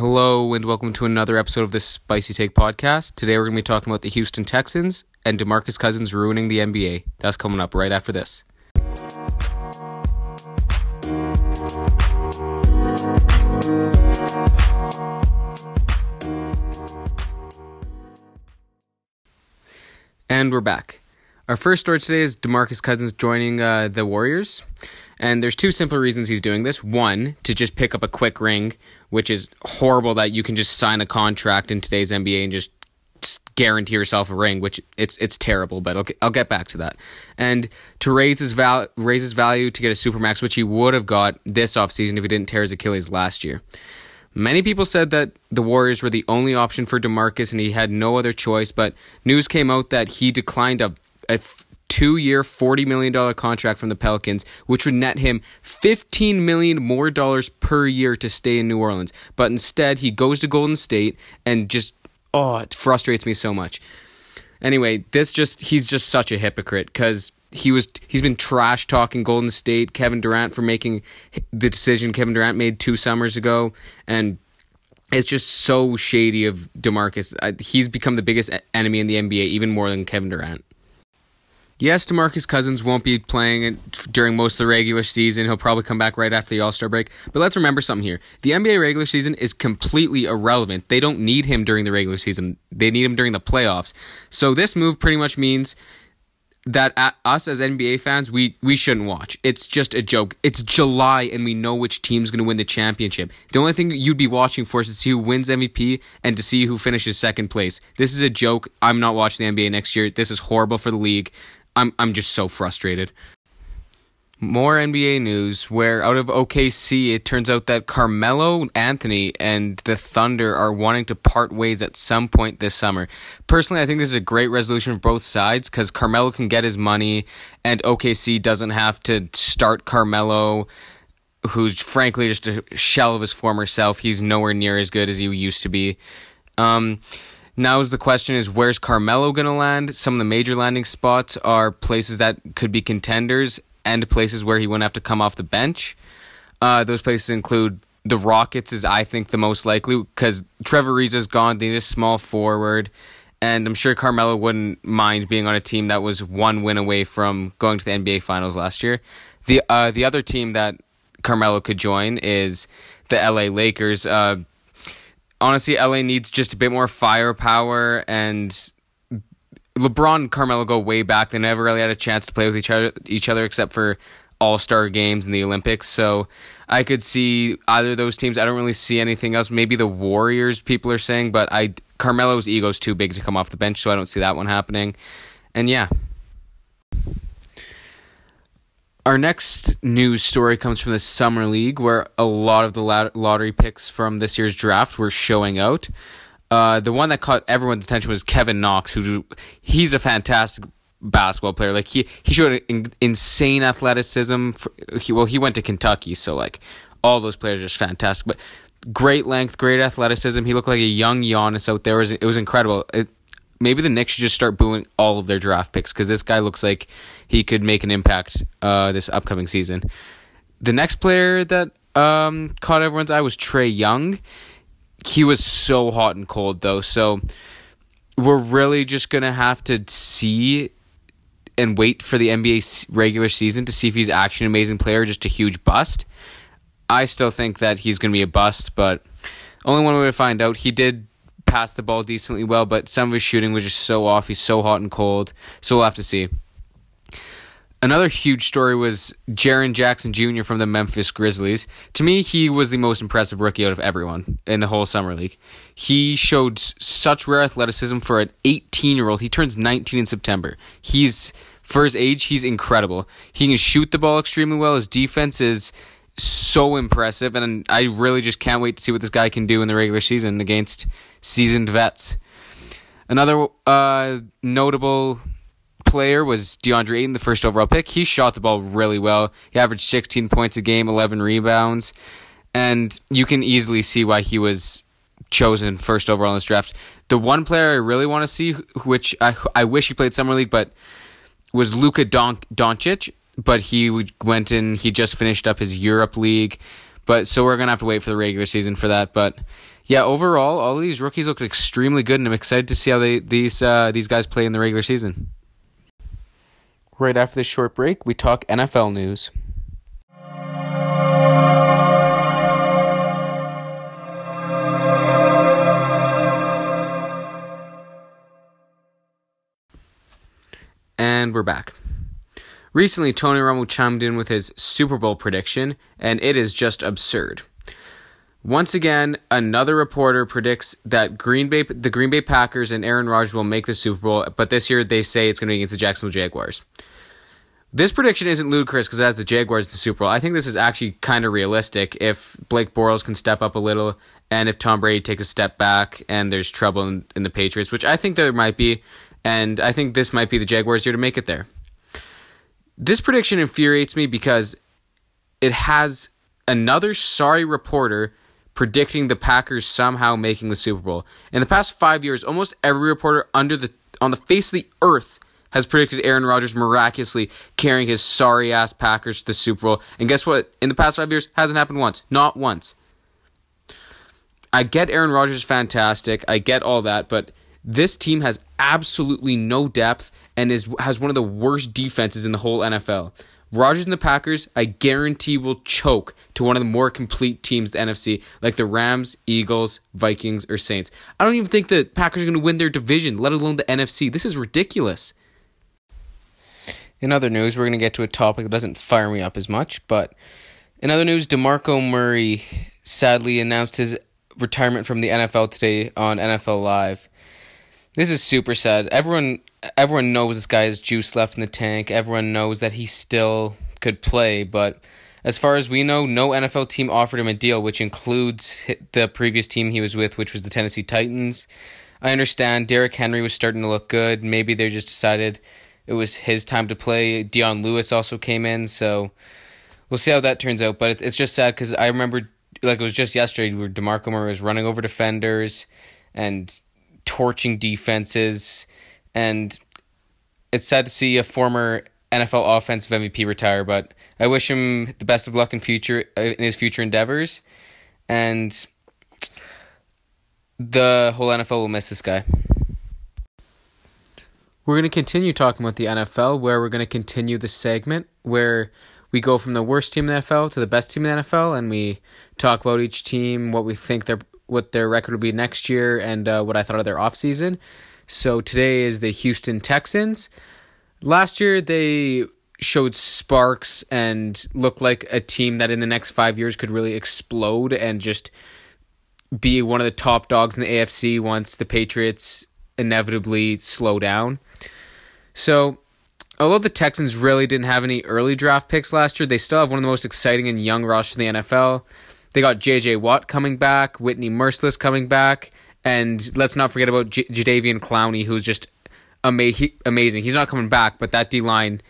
Hello, and welcome to another episode of the Spicy Take podcast. Today we're going to be talking about the Houston Texans and Demarcus Cousins ruining the NBA. That's coming up right after this. And we're back. Our first story today is DeMarcus Cousins joining uh, the Warriors. And there's two simple reasons he's doing this. One, to just pick up a quick ring, which is horrible that you can just sign a contract in today's NBA and just guarantee yourself a ring, which it's it's terrible, but I'll, I'll get back to that. And to raise his val raise his value to get a supermax, which he would have got this offseason if he didn't tear his Achilles last year. Many people said that the Warriors were the only option for DeMarcus and he had no other choice, but news came out that he declined a, a two year, $40 million contract from the Pelicans, which would net him 15 million more dollars per year to stay in New Orleans. But instead, he goes to Golden State and just, oh, it frustrates me so much. Anyway, this just, he's just such a hypocrite because he was he's been trash talking Golden State, Kevin Durant for making the decision Kevin Durant made two summers ago, and it's just so shady of Demarcus. He's become the biggest enemy in the NBA, even more than Kevin Durant. Yes, DeMarcus Cousins won't be playing during most of the regular season. He'll probably come back right after the All Star break. But let's remember something here. The NBA regular season is completely irrelevant. They don't need him during the regular season, they need him during the playoffs. So this move pretty much means that us as NBA fans, we, we shouldn't watch. It's just a joke. It's July and we know which team's going to win the championship. The only thing you'd be watching for is to see who wins MVP and to see who finishes second place. This is a joke. I'm not watching the NBA next year. This is horrible for the league. I'm I'm just so frustrated. More NBA news where out of OKC it turns out that Carmelo Anthony and the Thunder are wanting to part ways at some point this summer. Personally, I think this is a great resolution for both sides cuz Carmelo can get his money and OKC doesn't have to start Carmelo who's frankly just a shell of his former self. He's nowhere near as good as he used to be. Um now is the question is where's Carmelo going to land? Some of the major landing spots are places that could be contenders and places where he wouldn't have to come off the bench. Uh, those places include the Rockets is I think the most likely because Trevor Ariza is gone. They need a small forward, and I'm sure Carmelo wouldn't mind being on a team that was one win away from going to the NBA Finals last year. The uh, the other team that Carmelo could join is the LA Lakers. Uh, honestly, LA needs just a bit more firepower and LeBron and Carmelo go way back. They never really had a chance to play with each other, each other except for All Star games and the Olympics. So I could see either of those teams. I don't really see anything else. Maybe the Warriors. People are saying, but I Carmelo's ego is too big to come off the bench, so I don't see that one happening. And yeah. Our next news story comes from the Summer League, where a lot of the lottery picks from this year's draft were showing out. Uh, the one that caught everyone's attention was Kevin Knox, who he's a fantastic basketball player. Like he he showed in, insane athleticism. For, he, well, he went to Kentucky, so like all those players are just fantastic. But great length, great athleticism. He looked like a young Giannis out there. It was, it was incredible. It, maybe the Knicks should just start booing all of their draft picks because this guy looks like he could make an impact uh, this upcoming season. The next player that um, caught everyone's eye was Trae Young. He was so hot and cold though, so we're really just gonna have to see and wait for the NBA regular season to see if he's actually an amazing player, or just a huge bust. I still think that he's gonna be a bust, but only one way to find out. He did pass the ball decently well, but some of his shooting was just so off. He's so hot and cold. So we'll have to see. Another huge story was Jaren Jackson Jr. from the Memphis Grizzlies. To me, he was the most impressive rookie out of everyone in the whole summer league. He showed such rare athleticism for an 18 year old. He turns 19 in September. He's for his age, he's incredible. He can shoot the ball extremely well. His defense is so impressive, and I really just can't wait to see what this guy can do in the regular season against seasoned vets. Another uh, notable player was DeAndre Ayton, the first overall pick. He shot the ball really well. He averaged 16 points a game, 11 rebounds, and you can easily see why he was chosen first overall in this draft. The one player I really want to see, which I I wish he played summer league, but was Luka Don- Doncic but he went in. He just finished up his Europe League, But so we're gonna have to wait for the regular season for that. But yeah, overall, all these rookies look extremely good, and I'm excited to see how they these uh, these guys play in the regular season. Right after this short break, we talk NFL news. And we're back. Recently, Tony Romo chimed in with his Super Bowl prediction, and it is just absurd. Once again, another reporter predicts that Green Bay, the Green Bay Packers and Aaron Rodgers will make the Super Bowl, but this year they say it's going to be against the Jacksonville Jaguars. This prediction isn't ludicrous because as the Jaguars the Super Bowl. I think this is actually kind of realistic if Blake Bortles can step up a little and if Tom Brady takes a step back and there's trouble in, in the Patriots, which I think there might be, and I think this might be the Jaguars' year to make it there. This prediction infuriates me because it has another sorry reporter predicting the Packers somehow making the Super Bowl. In the past five years, almost every reporter under the on the face of the earth has predicted Aaron Rodgers miraculously carrying his sorry ass Packers to the Super Bowl. And guess what? In the past five years, hasn't happened once. Not once. I get Aaron Rodgers fantastic. I get all that, but this team has absolutely no depth and is has one of the worst defenses in the whole NFL. Rodgers and the Packers, I guarantee, will choke to one of the more complete teams, the NFC, like the Rams, Eagles, Vikings, or Saints. I don't even think the Packers are going to win their division, let alone the NFC. This is ridiculous. In other news, we're going to get to a topic that doesn't fire me up as much, but in other news, DeMarco Murray sadly announced his retirement from the NFL today on NFL Live. This is super sad. Everyone everyone knows this guy has juice left in the tank. Everyone knows that he still could play, but as far as we know, no NFL team offered him a deal, which includes the previous team he was with, which was the Tennessee Titans. I understand Derrick Henry was starting to look good. Maybe they just decided it was his time to play. Dion Lewis also came in, so we'll see how that turns out. But it's just sad because I remember, like it was just yesterday, where Demarco Murray was running over defenders and torching defenses and it's sad to see a former NFL offensive MVP retire, but I wish him the best of luck in future uh, in his future endeavors, and the whole NFL will miss this guy. We're going to continue talking about the NFL, where we're going to continue the segment where we go from the worst team in the NFL to the best team in the NFL, and we talk about each team, what we think their what their record will be next year, and uh, what I thought of their offseason. So today is the Houston Texans. Last year they showed sparks and looked like a team that in the next five years could really explode and just be one of the top dogs in the AFC once the Patriots inevitably slow down. So, although the Texans really didn't have any early draft picks last year, they still have one of the most exciting and young rosters in the NFL. They got J.J. Watt coming back, Whitney Mercilus coming back, and let's not forget about J- Jadeveon Clowney, who's just ama- he, amazing. He's not coming back, but that D line,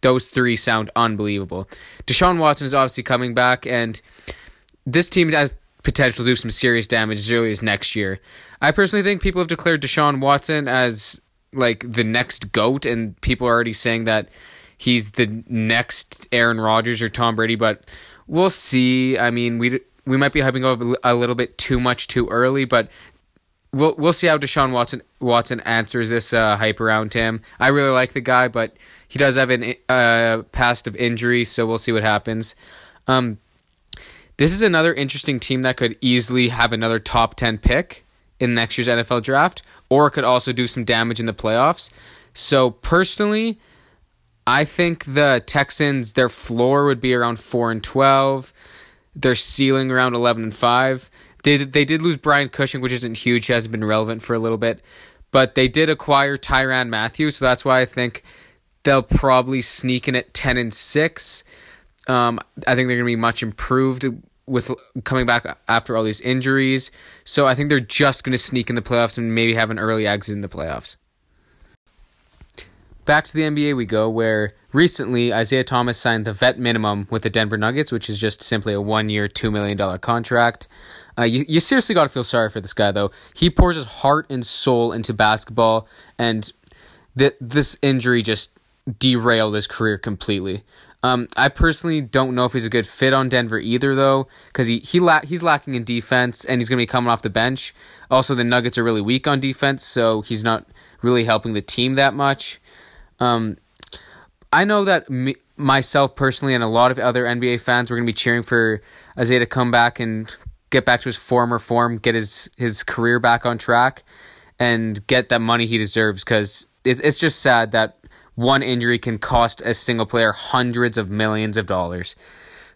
those three sound unbelievable. Deshaun Watson is obviously coming back, and this team has potential to do some serious damage as early as next year. I personally think people have declared Deshaun Watson as like the next GOAT, and people are already saying that he's the next Aaron Rodgers or Tom Brady, but we'll see. I mean, we we might be hyping up a little bit too much too early, but we'll we'll see how Deshaun Watson Watson answers this uh, hype around him. I really like the guy, but he does have a uh, past of injury, so we'll see what happens. Um, this is another interesting team that could easily have another top ten pick in next year's NFL draft, or it could also do some damage in the playoffs. So personally, I think the Texans their floor would be around four and twelve. Their ceiling around eleven and five. They, they did lose Brian Cushing, which isn't huge. Hasn't been relevant for a little bit. But they did acquire Tyrann Mathieu, so that's why I think they'll probably sneak in at 10 and 6. Um, I think they're going to be much improved with coming back after all these injuries. So I think they're just going to sneak in the playoffs and maybe have an early exit in the playoffs. Back to the NBA we go, where recently Isaiah Thomas signed the vet minimum with the Denver Nuggets, which is just simply a one year, $2 million contract. Uh, you, you seriously got to feel sorry for this guy, though. He pours his heart and soul into basketball, and th- this injury just derailed his career completely. Um, I personally don't know if he's a good fit on Denver either, though, because he he la- he's lacking in defense and he's going to be coming off the bench. Also, the Nuggets are really weak on defense, so he's not really helping the team that much. Um, I know that me, myself personally and a lot of other NBA fans were going to be cheering for Isaiah to come back and get back to his former form, get his his career back on track, and get that money he deserves. Because it, it's just sad that one injury can cost a single player hundreds of millions of dollars.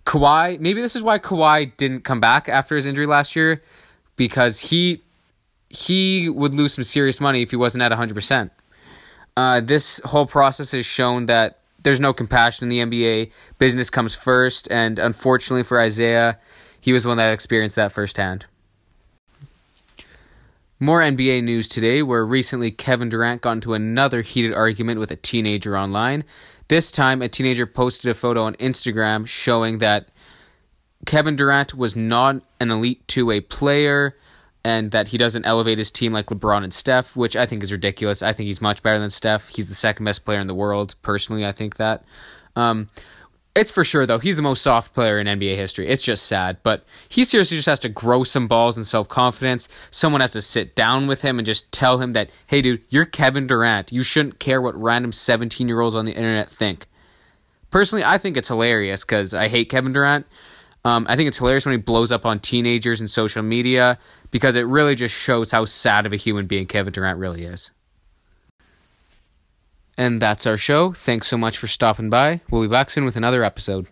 Kawhi, maybe this is why Kawhi didn't come back after his injury last year, because he he would lose some serious money if he wasn't at 100%. Uh, this whole process has shown that there's no compassion in the NBA. Business comes first, and unfortunately for Isaiah, he was one that experienced that firsthand. More NBA news today, where recently Kevin Durant got into another heated argument with a teenager online. This time, a teenager posted a photo on Instagram showing that Kevin Durant was not an Elite 2A player and that he doesn't elevate his team like LeBron and Steph, which I think is ridiculous. I think he's much better than Steph. He's the second best player in the world, personally, I think that. Um, it's for sure though. He's the most soft player in NBA history. It's just sad, but he seriously just has to grow some balls and self confidence. Someone has to sit down with him and just tell him that, hey, dude, you're Kevin Durant. You shouldn't care what random 17 year olds on the internet think. Personally, I think it's hilarious because I hate Kevin Durant. Um, I think it's hilarious when he blows up on teenagers and social media because it really just shows how sad of a human being Kevin Durant really is. And that's our show. Thanks so much for stopping by. We'll be back soon with another episode.